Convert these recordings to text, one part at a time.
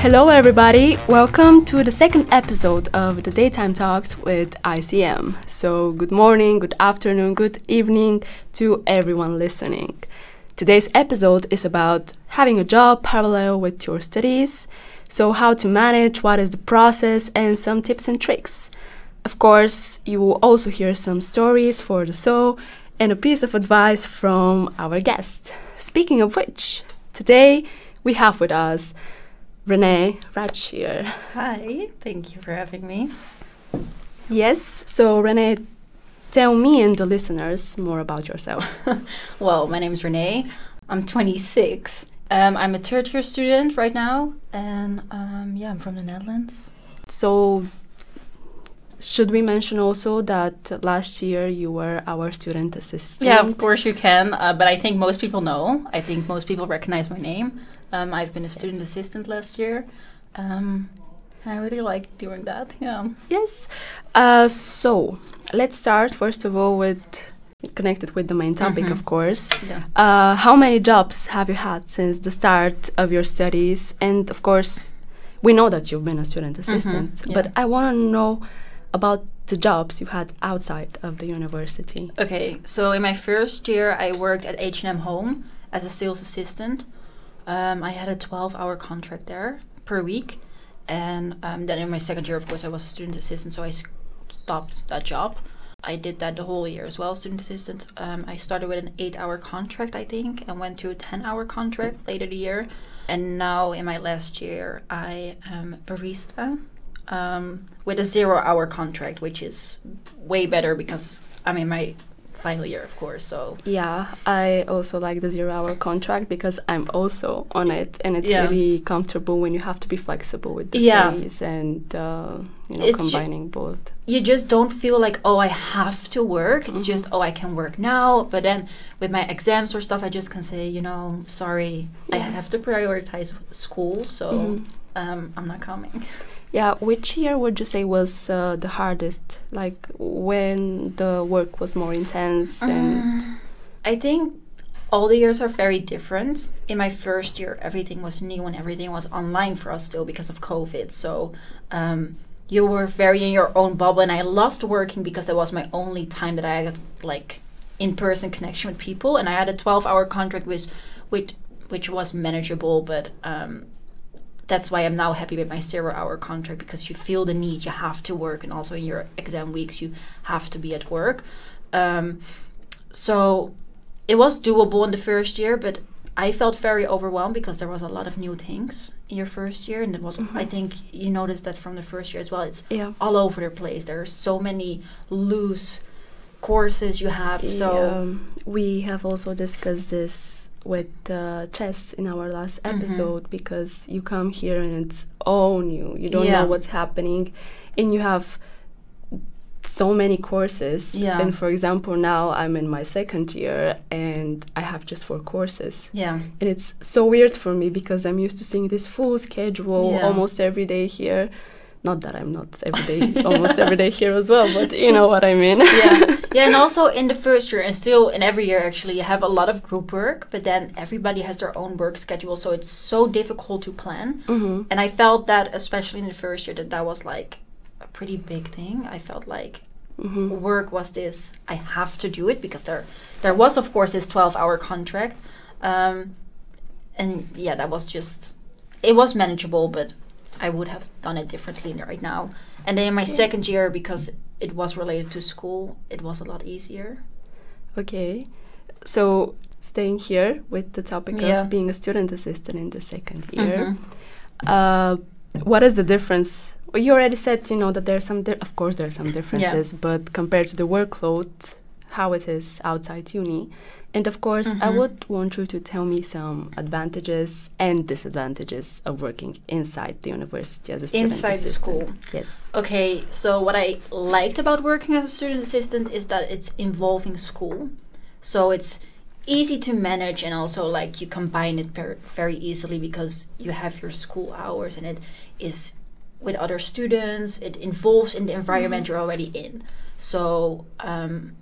Hello, everybody. Welcome to the second episode of the Daytime Talks with ICM. So, good morning, good afternoon, good evening to everyone listening. Today's episode is about having a job parallel with your studies. So, how to manage, what is the process, and some tips and tricks. Of course, you will also hear some stories for the soul and a piece of advice from our guest. Speaking of which, today we have with us Renee Raadsheer. Hi, thank you for having me. Yes, so Renee, tell me and the listeners more about yourself. well, my name is Renee. I'm 26. Um, I'm a third year student right now, and um, yeah, I'm from the Netherlands. So, should we mention also that last year you were our student assistant? Yeah, of course you can, uh, but I think most people know. I think most people recognize my name. Um, I've been a student assistant last year. Um, I really like doing that. Yeah. Yes. Uh, so let's start first of all with connected with the main topic, Mhm. of course. Yeah. Uh, how many jobs have you had since the start of your studies? And of course, we know that you've been a student assistant, Mm-hmm. yeah. but I want to know about the jobs you had outside of the university. Okay, so in my first year, I worked at H&M Home as a sales assistant. Um, I had a 12-hour contract there per week, and um, then in my second year, of course, I was a student assistant, so I stopped that job. I did that the whole year as well, student assistant. Um, I started with an eight-hour contract, I think, and went to a 10-hour contract later the year. And now in my last year, I am barista um, with a zero-hour contract, which is way better because I'm in my final year, of course. So Yeah, I also like the zero hour contract because I'm also on it, and it's Yeah. really comfortable when you have to be flexible with the Yeah. studies and uh, you know It's combining both. you just don't feel like oh I have to work. It's Mm-hmm. just oh I can work now. But then with my exams or stuff, I just can say you know sorry, I have to prioritize school, so Mhm. um, I'm not coming. Yeah, which year would you say was uh, the hardest? Like when the work was more intense and I think all the years are very different. In my first year, everything was new and everything was online for us still because of COVID. So um, you were very in your own bubble, and I loved working because that was my only time that I got like in-person connection with people. And I had a 12-hour contract with which was manageable, but um, that's why I'm now happy with my zero-hour contract because you feel the need, you have to work, and also in your exam weeks you have to be at work. Um, so it was doable in the first year, but I felt very overwhelmed because there was a lot of new things in your first year, and it was. I think you noticed that from the first year as well. It's yeah. all over the place. There are so many loose courses you have. So um, we have also discussed this with uh, chess in our last Mhm. episode because you come here and it's all new. You don't Yeah. know what's happening, and you have so many courses. Yeah. And for example, now I'm in my second year and I have just four courses. yeah, And it's so weird for me because I'm used to seeing this full schedule Yeah. almost every day here. Not that I'm not every day, almost every day here as well, but you know what I mean. yeah, yeah, and also in the first year and still in every year actually you have a lot of group work, but then everybody has their own work schedule, so it's so difficult to plan. hmm And I felt that especially in the first year that that was like a pretty big thing. I felt like hmm work was this I have to do it because there there was of course this 12 hour contract. Um, and yeah, that was just it was manageable, but I would have done it differently right now. And then in my second year because it was related to school, it was a lot easier. Okay. So staying here with the topic Yeah. of being a student assistant in the second year, Mhm. uh, what is the difference? Well, you already said, you know, that there are some, of course, there are some differences, but compared to the workload, how it is outside uni. And of course, I Mhm. would want you to tell me some advantages and disadvantages of working inside the university as a student Inside the assistant. school. Yes. Okay, so what I liked about working as a student assistant is that it's involving school. So it's easy to manage and also like you combine it per- very easily because you have your school hours and it is with other students, it involves in the environment you're already in. So um,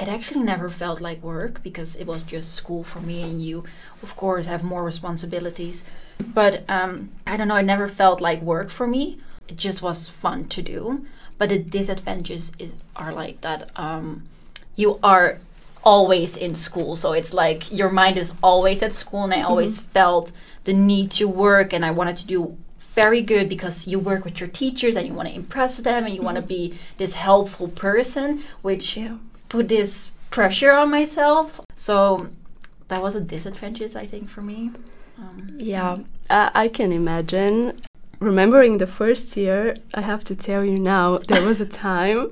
it actually never felt like work because it was just school for me and you of course have more responsibilities. But um, i don't know it never felt like work for me. It just was fun to do. But the disadvantages is are like that um, you are always in school. So it's like your mind is always at school and i always felt the need to work and i wanted to do very good because you work with your teachers and you want to impress them and you want to be this helpful person which Yeah. Put this pressure on myself so that was a disadvantage i think for me um, Yeah, I, I can imagine. Remembering the first year, I have to tell you now, there was a time.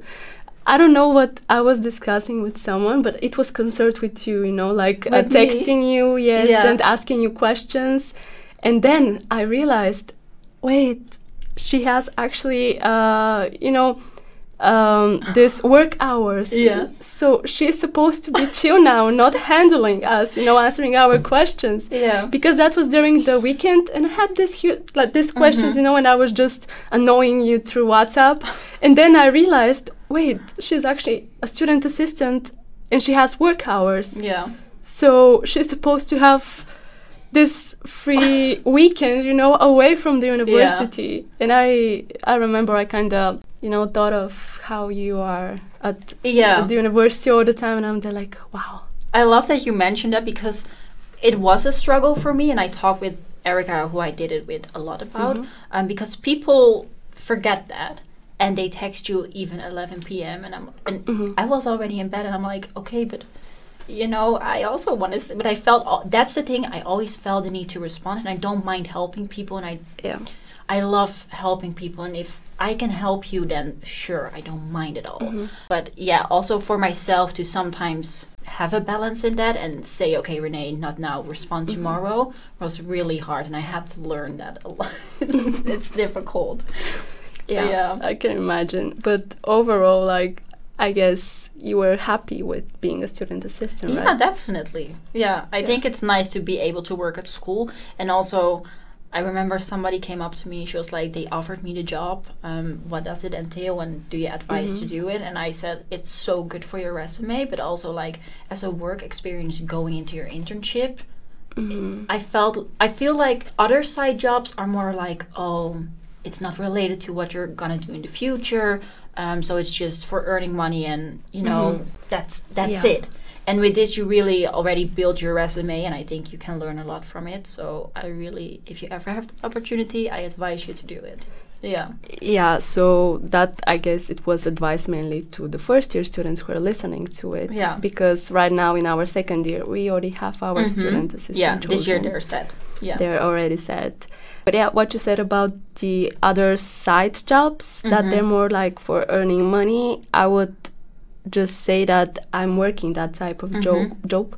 I don't know what I was discussing with someone, but it was concerned with you, you know, like uh, With me? texting you, yes, Yeah. and asking you questions. And then I realized, wait, she has actually, uh, you know, um, this work hours. Yeah. So she's supposed to be chill now, not handling us, you know, answering our questions. Yeah. Because that was during the weekend and i had this hu- like these questions you know and i was just annoying you through whatsapp. And then i realized wait she's actually a student assistant and she has work hours. Yeah. So she's supposed to have this free weekend you know away from the university. Yeah. and i i remember i kind of you know thought of how you are at, yeah the university all the time and i'm there like wow I love that you mentioned that because it was a struggle for me, and I talked with Erica, who I did it with a lot about, Mhm. um, because people forget that and they text you even 11 p.m. and I'm and Mhm. I was already in bed, and I'm like, okay, but you know, I also want to, but I felt that's the thing. I always felt the need to respond, and I don't mind helping people, and I yeah I love helping people, and if I can help you, then sure, I don't mind at all. Mm-hmm. But yeah, also for myself to sometimes have a balance in that and say, okay, Renee, not now, respond Mm-hmm. tomorrow was really hard, and I had to learn that a lot. it's difficult. yeah, Yeah. I can imagine. But overall, like, I guess you were happy with being a student assistant, Yeah, right? definitely. Yeah, I think it's nice to be able to work at school, and also. I remember somebody came up to me. She was like, "They offered me the job. Um, what does it entail, and do you advise to do it?" And I said, "It's so good for your resume, but also like as a work experience going into your internship." Mhm. I felt I feel like other side jobs are more like, oh, it's not related to what you're gonna do in the future. Um, so it's just for earning money, and you know that's that's Yeah. it. And with this, you really already build your resume, and I think you can learn a lot from it. So I really, if you ever have the opportunity, I advise you to do it. Yeah. Yeah, so that I guess it was advice mainly to the first year students who are listening to it. Yeah. Because right now in our second year, we already have our Mhm. student assistant. Yeah. This year they're set. Yeah. they're already set. But yeah, what you said about the other side jobs that Mhm. they're more like for earning money, I would just say that I'm working that type of job, Mhm. job,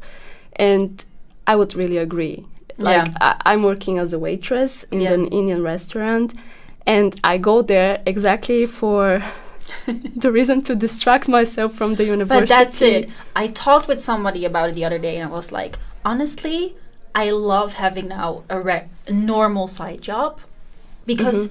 and I would really agree. Like Yeah. I, I'm working as a waitress in Yeah. an Indian restaurant, and I go there exactly for the reason to distract myself from the university. But that's it. I talked with somebody about it the other day, and I was like, honestly, I love having now a, normal side job because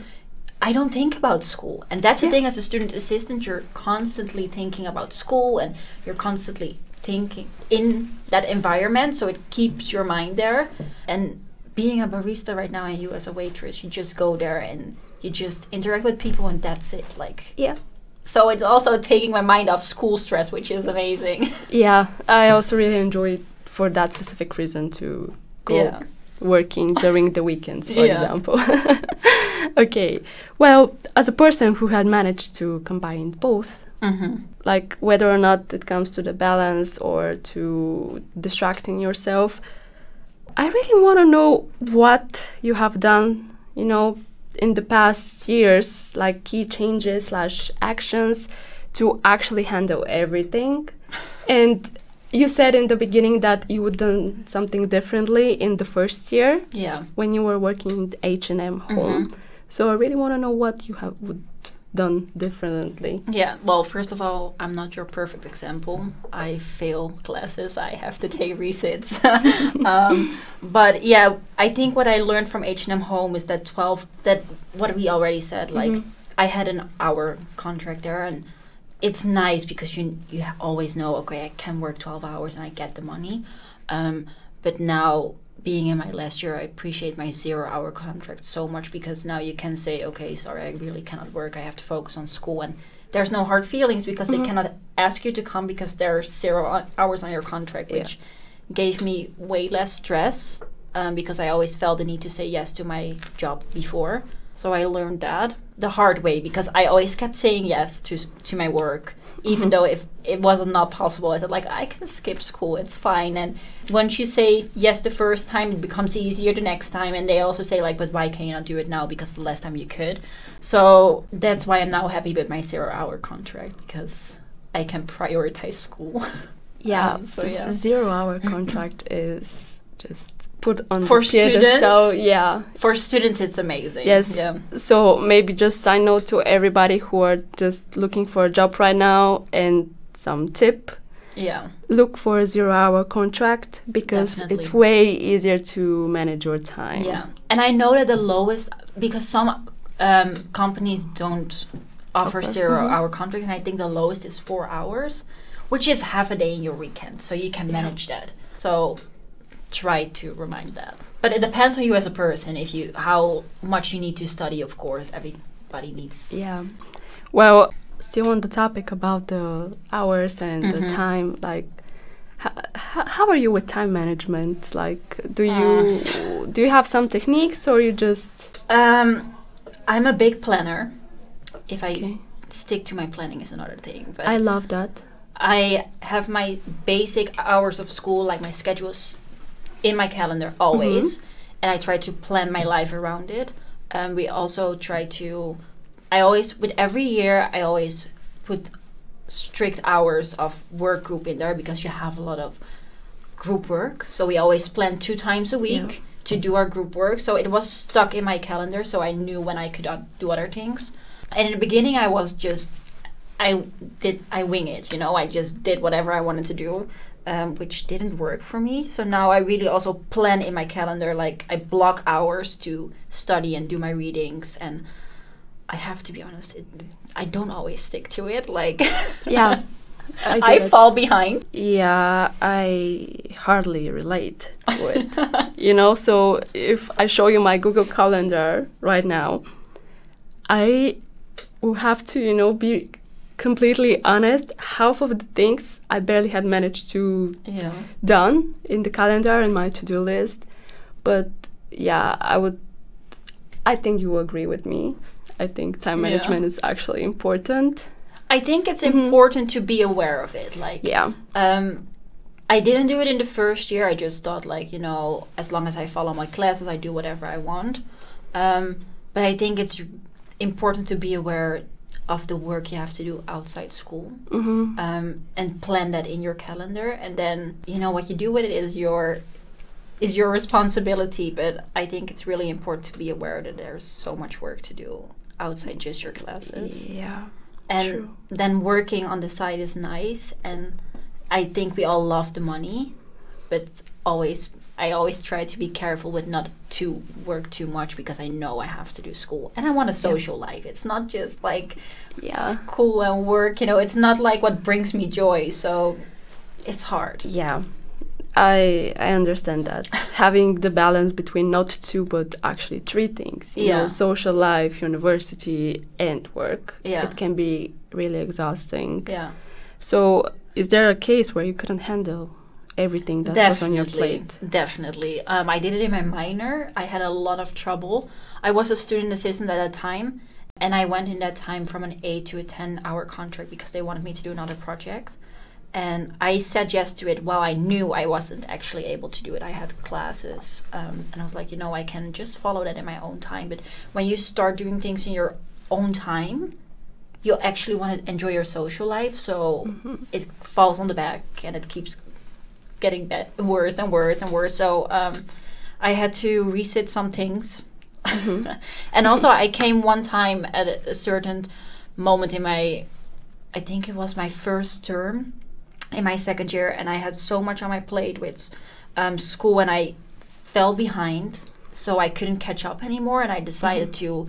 I don't think about school. And that's the thing as a student assistant, you're constantly thinking about school and you're constantly thinking in that environment. So it keeps your mind there. And being a barista right now and you as a waitress, you just go there and you just interact with people and that's it. Like, Yeah. so it's also taking my mind off school stress, which is amazing. Yeah, I also really enjoy it for that specific reason to go Yeah. working during the weekends, for Yeah. example. okay, well, as a person who had managed to combine both, Mm-hmm. like whether or not it comes to the balance or to distracting yourself, I really want to know what you have done, you know, in the past years, like key changes slash actions to actually handle everything. And you said in the beginning that you would done something differently in the first year Yeah. when you were working in H and M home. Mhm. So I really want to know what you have would done differently. Yeah. Well, first of all, I'm not your perfect example. I fail classes. I have to take resits. um, but yeah, I think what I learned from H&M Home is that 12 that what we already said like Mhm. I had an hour contract there and it's nice because you you always know okay I can work 12 hours and I get the money um, but now being in my last year I appreciate my zero hour contract so much because now you can say okay sorry I really cannot work I have to focus on school and there's no hard feelings because they cannot ask you to come because there's zero hours on your contract Yeah. which gave me way less stress um, because I always felt the need to say yes to my job before. So I learned that the hard way because I always kept saying yes to to my work, even though if it wasn't not possible. I said like I can skip school, it's fine. And once you say yes the first time, it becomes easier the next time. And they also say like, but why can you not do it now? Because the last time you could. So that's why I'm now happy with my zero hour contract because I can prioritize school. Yeah, Um, so yeah. zero hour contract is just put on For students? Yeah. For students, it's amazing. Yes. Yeah. So maybe just sign note to everybody who are just looking for a job right now and some tip. Yeah. Look for a zero hour contract because it's way easier to manage your time. Yeah, and I know that the lowest because some um, companies don't offer Offer, zero mhm. hour contracts, and I think the lowest is four hours, which is half a day in your weekend, so you can Yeah. manage that. So try to remind that, but it depends on you as a person. If you how much you need to study, of course, everybody needs. Yeah. Well, still on the topic about the hours and the Mhm. time, like, how, how are you with time management? Like, do you do you have some techniques or you just Um, I'm a big planner. If I okay? stick to my planning is another thing, but I love that. I have my basic hours of school, like my schedules, in my calendar always, and I try to plan my life around it. Um, we also try to, I always, with every year, I always put strict hours of work group in there because you have a lot of group work. So we always plan two times a week Yeah. to do our group work. So it was stuck in my calendar, so I knew when I could uh, do other things. And in the beginning, I was just I did I wing it, you know. I just did whatever I wanted to do, um, which didn't work for me. So now I really also plan in my calendar, like I block hours to study and do my readings. And I have to be honest, it, I don't always stick to it. Like Yeah, I, I, fall behind. Yeah, I hardly relate to it. you know, so if I show you my Google Calendar right now, I will have to, you know, be completely honest. Half of the things I barely had managed to Yeah. done in the calendar and my to-do list. But yeah, I would. I think you agree with me. I think time Yeah. management is actually important. I think it's Mhm. important to be aware of it. Like Yeah. Um, I didn't do it in the first year. I just thought, like, you know, as long as I follow my classes, I do whatever I want. Um, but I think it's important to be aware of the work you have to do outside school Mm-hmm. um, and plan that in your calendar. And then, you know, what you do with it is your is your responsibility. But I think it's really important to be aware that there's so much work to do outside just your classes Yeah. and True. then working on the side is nice and i think we all love the money but always i always try to be careful with not to work too much because i know i have to do school and i want a social life it's not just like Yeah. school and work you know it's not like what brings me joy so it's hard Yeah, I I understand that having the balance between not two but actually three things. You know, social life, university, and work. Yeah. it can be really exhausting. yeah So, is there a case where you couldn't handle everything that was on your plate? Definitely. Um, I did it in my minor. I had a lot of trouble. I was a student assistant at that time, and I went in that time from an eight to a 10 hour contract because they wanted me to do another project. And I said yes to it while I knew I wasn't actually able to do it. I had classes. Um, and I was like, you know, I can just follow that in my own time. But when you start doing things in your own time, you actually want to enjoy your social life. So it falls on the back and it keeps getting be- worse and worse and worse. So um, I had to reset some things. and also, I came one time at a, a certain moment in my, I think it was my first term in my second year, and I had so much on my plate with um, school, and I fell behind. So I couldn't catch up anymore, and I decided to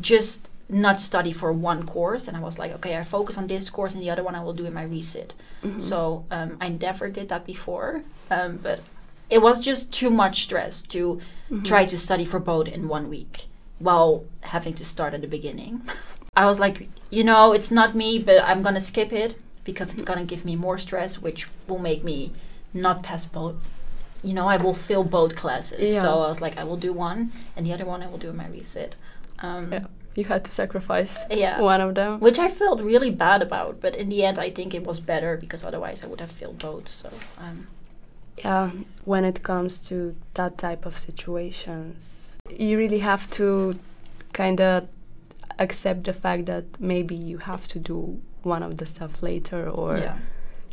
just not study for one course and i was like okay i focus on this course and the other one i will do in my resit Mhm. so um, i never did that before um, but it was just too much stress to Mhm. try to study for both in one week while having to start at the beginning i was like you know it's not me but i'm gonna skip it because it's gonna give me more stress which will make me not pass both you know i will fail both classes Yeah. so i was like i will do one and the other one i will do in my resit um, Yeah. You had to sacrifice yeah. one of them. Which I felt really bad about, but in the end, I think it was better because otherwise I would have failed both. So, um, yeah when it comes to that type of situations you really have to kind of accept the fact that maybe you have to do one of the stuff later or yeah,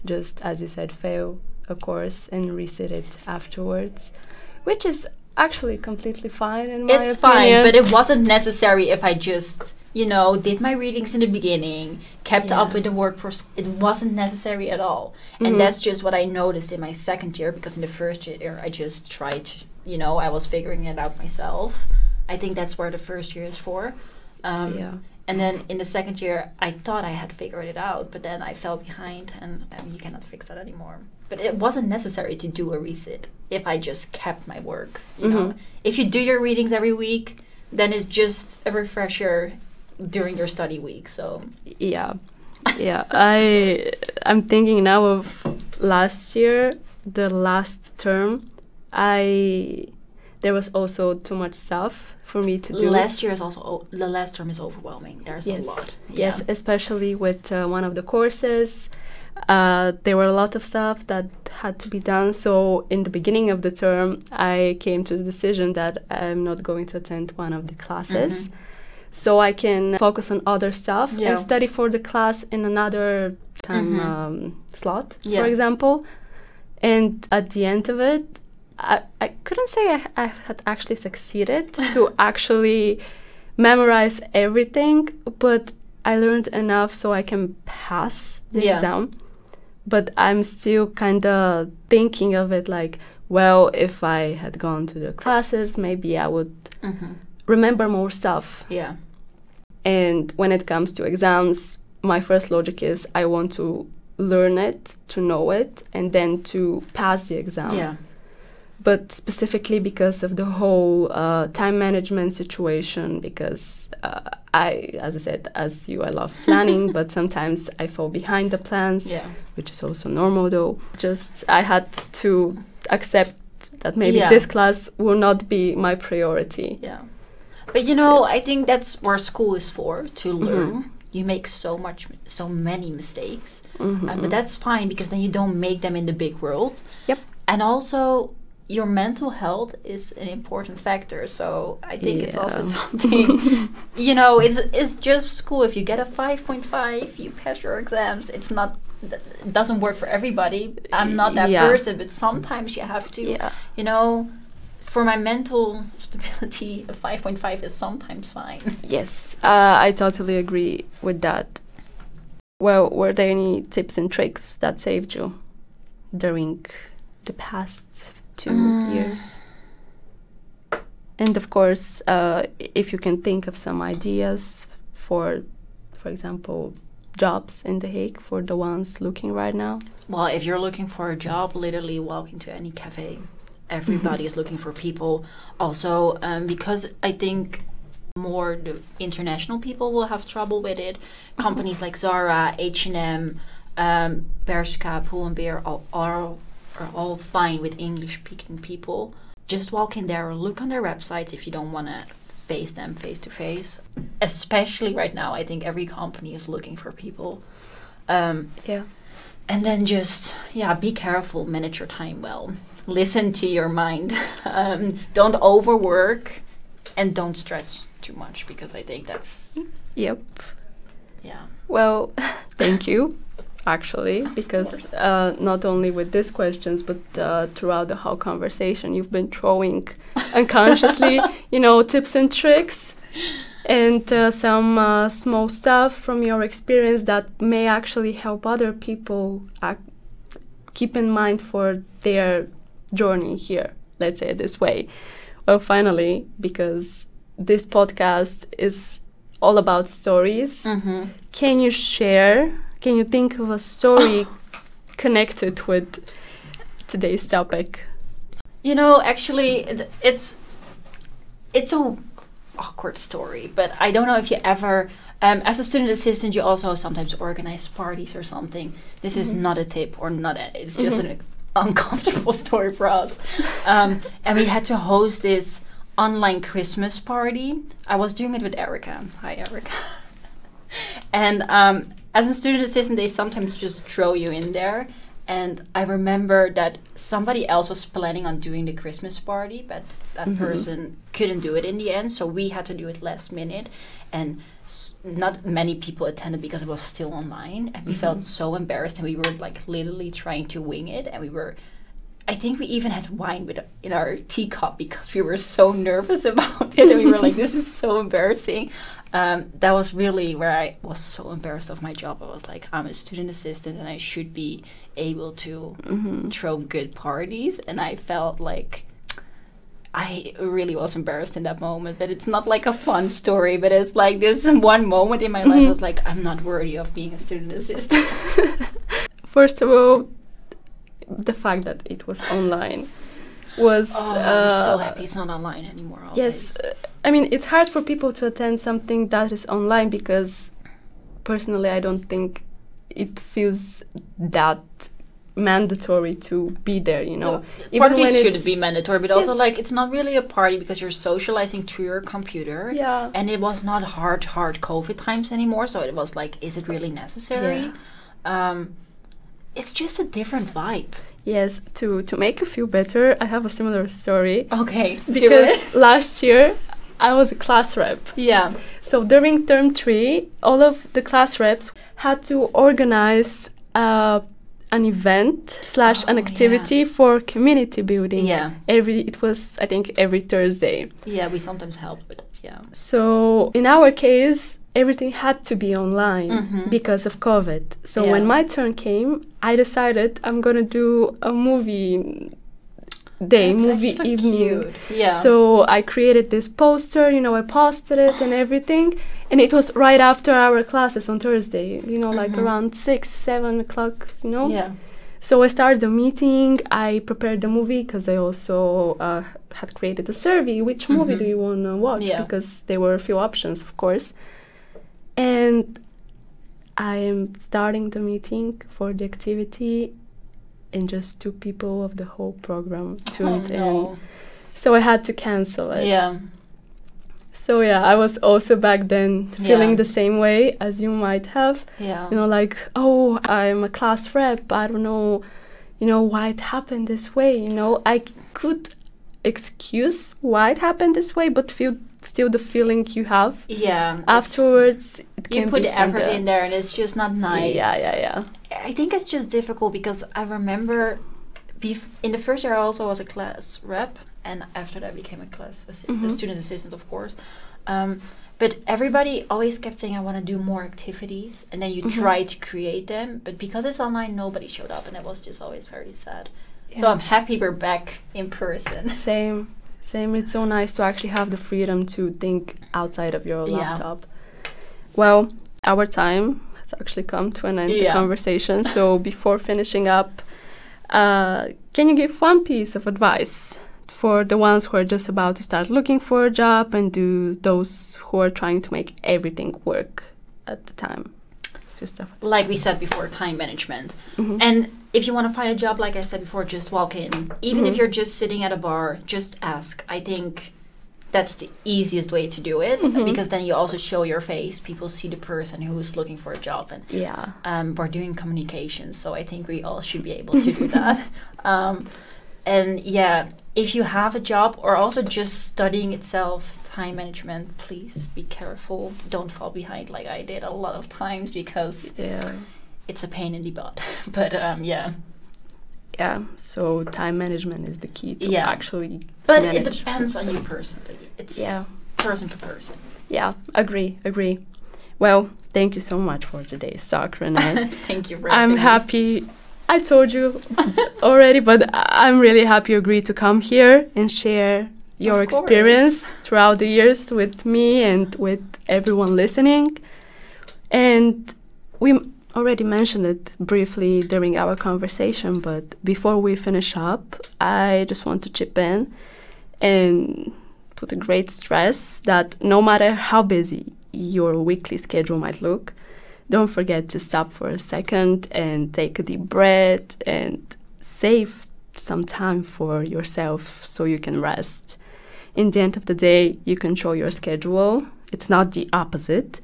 just as you said fail a course and resit it afterwards which is actually completely fine in my it's opinion fine, but it wasn't necessary if I just, you know, did my readings in the beginning, kept Yeah. up with the work for. It wasn't necessary at all, Mhm. and that's just what I noticed in my second year because in the first year I just tried, to, you know, I was figuring it out myself. I think that's where the first year is for. Um, yeah And then in the second year, I thought I had figured it out, but then I fell behind, and um, you cannot fix that anymore. But it wasn't necessary to do a resit if I just kept my work. You know, Mhm. if you do your readings every week, then it's just a refresher during your study week. So yeah yeah i i'm thinking now of last year the last term i there was also too much stuff for me to do last year is also o- the last term is overwhelming. There's yes a lot. yes Yeah. especially with uh, one of the courses uh, there were a lot of stuff that had to be done so in the beginning of the term i came to the decision that i'm not going to attend one of the classes Mhm. so i can focus on other stuff Yeah. and study for the class in another time Mhm. um, slot Yeah. for example and at the end of it i, I couldn't say I, I had actually succeeded to actually memorize everything but i learned enough so i can pass the Yeah. exam but i'm still kind of thinking of it like well if i had gone to the classes maybe i would Mhm. remember more stuff Yeah. and when it comes to exams, my first logic is I want to learn it, to know it, and then to pass the exam. Yeah. But specifically because of the whole uh, time management situation, because uh, I, as I said, as you, I love planning, but sometimes I fall behind the plans, Yeah. which is also normal though. Just I had to accept that maybe Yeah. this class will not be my priority. Yeah. But you know, I think that's where school is for to Mm-hmm. learn. You make so much, so many mistakes, Mhm. uh, but that's fine because then you don't make them in the big world. Yep. And also, your mental health is an important factor. So I think it's also something. you know, it's it's just school. If you get a five point five, you pass your exams. It's not. It doesn't work for everybody. I'm not that Yeah. person, but sometimes you have to yeah. you know, for my mental stability, a 5.5 is sometimes fine. Yes, uh, I totally agree with that. Well, were there any tips and tricks that saved you during the past two Mm. years? And of course, uh, if you can think of some ideas for, for example, jobs in The Hague for the ones looking right now. Well, if you're looking for a job, literally walk into any cafe. Everybody is looking for people. Also, um, because I think more the international people will have trouble with it. Companies like Zara, H and M, um, Bershka, Pull and Bear all, are are all fine with English-speaking people. Just walk in there or look on their websites if you don't want to face them face to face. Especially right now, I think every company is looking for people. Um, Yeah. and then just yeah be careful manage your time well listen to your mind um, don't overwork and don't stress too much because i think that's Yep. yeah Well, thank you, actually, because uh, not only with these questions, but uh, throughout the whole conversation, you've been throwing unconsciously, you know, tips and tricks and uh, some uh, small stuff from your experience that may actually help other people ac- keep in mind for their journey here. Let's say this way. Well, finally, because this podcast is all about stories. Mm-hmm. Can you share? Can you think of a story connected with today's topic? You know, actually, it, it's it's a awkward story, but I don't know if you ever, um, as a student assistant, you also sometimes organize parties or something. This is not a tip or not. A, it's just an uncomfortable story for us. Um, and we had to host this online Christmas party. I was doing it with Erica. Hi, Erica. and um, as a student assistant, they sometimes just throw you in there. And I remember that somebody else was planning on doing the Christmas party, but that mm-hmm. person couldn't do it in the end. So we had to do it last minute. And s- not many people attended because it was still online. And we mm-hmm. felt so embarrassed. And we were like literally trying to wing it. And we were I think we even had wine with in our teacup because we were so nervous about it, and we were like, "This is so embarrassing." Um, that was really where I was so embarrassed of my job. I was like, "I'm a student assistant, and I should be able to throw good parties," and I felt like. I really was embarrassed in that moment, but it's not like a fun story. But it's like this one moment in my life I was like, I'm not worthy of being a student assistant. First of all, the fact that it was online was. Oh, I'm so uh, happy it's not online anymore. Yes, uh, I mean it's hard for people to attend something that is online because personally I don't think it feels that mandatory to be there. You know, even parties when should it's- be mandatory, but also like it's not really a party because you're socializing through your computer. Yeah. And it was not hard, hard COVID times anymore. So it was like, is it really necessary? Um, it's just a different vibe. Yes, to to make you feel better, I have a similar story Okay, because last year I was a class rep. yeah, So during term three, all of the class reps had to organize uh, an event slash an Oh, yeah. activity for community building. Yeah. Every it was I think every Thursday. yeah, we sometimes help with it. Yeah, So in our case, everything had to be online Mhm. because of COVID. So Yeah. when my turn came, I decided I'm gonna do a movie day, That's movie evening. cute. Yeah. So I created this poster, you know, I posted it and everything. And it was right after our classes on Thursday, you know, like Mhm. around six, seven o'clock, you know? yeah, So I started the meeting. I prepared the movie because I also uh, had created a survey. Which movie Mhm. do you want to watch? Yeah. Because there were a few options, of course. And I am starting the meeting for the activity, and just two people of the whole program oh, tuned in. So I had to cancel it. yeah, So yeah, I was also back then feeling Yeah. the same way as you might have yeah, you know like oh i'm a class rep i don't know you know why it happened this way you know I could excuse why it happened this way but feel still the feeling you have yeah. afterwards it you put effort kinda- in there, and it's just not nice. yeah yeah yeah I think it's just difficult because I remember bef- in the first year I also was a class rep, and after that I became a class assi- a Mhm. student assistant, of course. Um, but everybody always kept saying I want to do more activities, and then you Mhm. try to create them, but because it's online, nobody showed up, and it was just always very sad. So I'm happy we're back in person. same same it's so nice to actually have the freedom to think outside of your Yeah. laptop well our time has actually come to an end the Yeah. conversation so before finishing up uh, can you give one piece of advice for the ones who are just about to start looking for a job and do those who are trying to make everything work at the time like we said before, time management. Mhm. And if you want to find a job, like I said before, just walk in. Even if Mhm. you're just sitting at a bar, just ask. I think that's the easiest way to do it Mhm. because then you also show your face. People see the person who is looking for a job, and yeah um, we're doing communications, so I think we all should be able to do that. Um, and yeah, if you have a job or also just studying itself, time management, please be careful. Don't fall behind like I did a lot of times because yeah it's a pain in the butt. But um, yeah, yeah so time management is the key to Yeah. actually but it depends on you personally. It's yeah person to person. Yeah, agree, agree. Well, thank you so much for today's talk, Renee. Thank you for. I'm happy. I told you already, but I'm really happy you agreed to come here and share your experience throughout the years with me and with everyone listening. And we already mentioned it briefly during our conversation, but before we finish up, I just want to chip in and put a great stress that no matter how busy your weekly schedule might look, don't forget to stop for a second and take a deep breath and save some time for yourself so you can rest. In the end of the day, you control your schedule, it's not the opposite.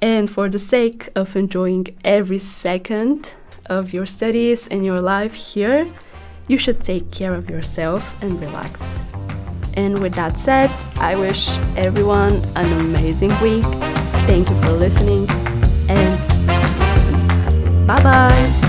And for the sake of enjoying every second of your studies and your life here, you should take care of yourself and relax. And with that said, I wish everyone an amazing week. Thank you for listening and see you soon. Bye bye.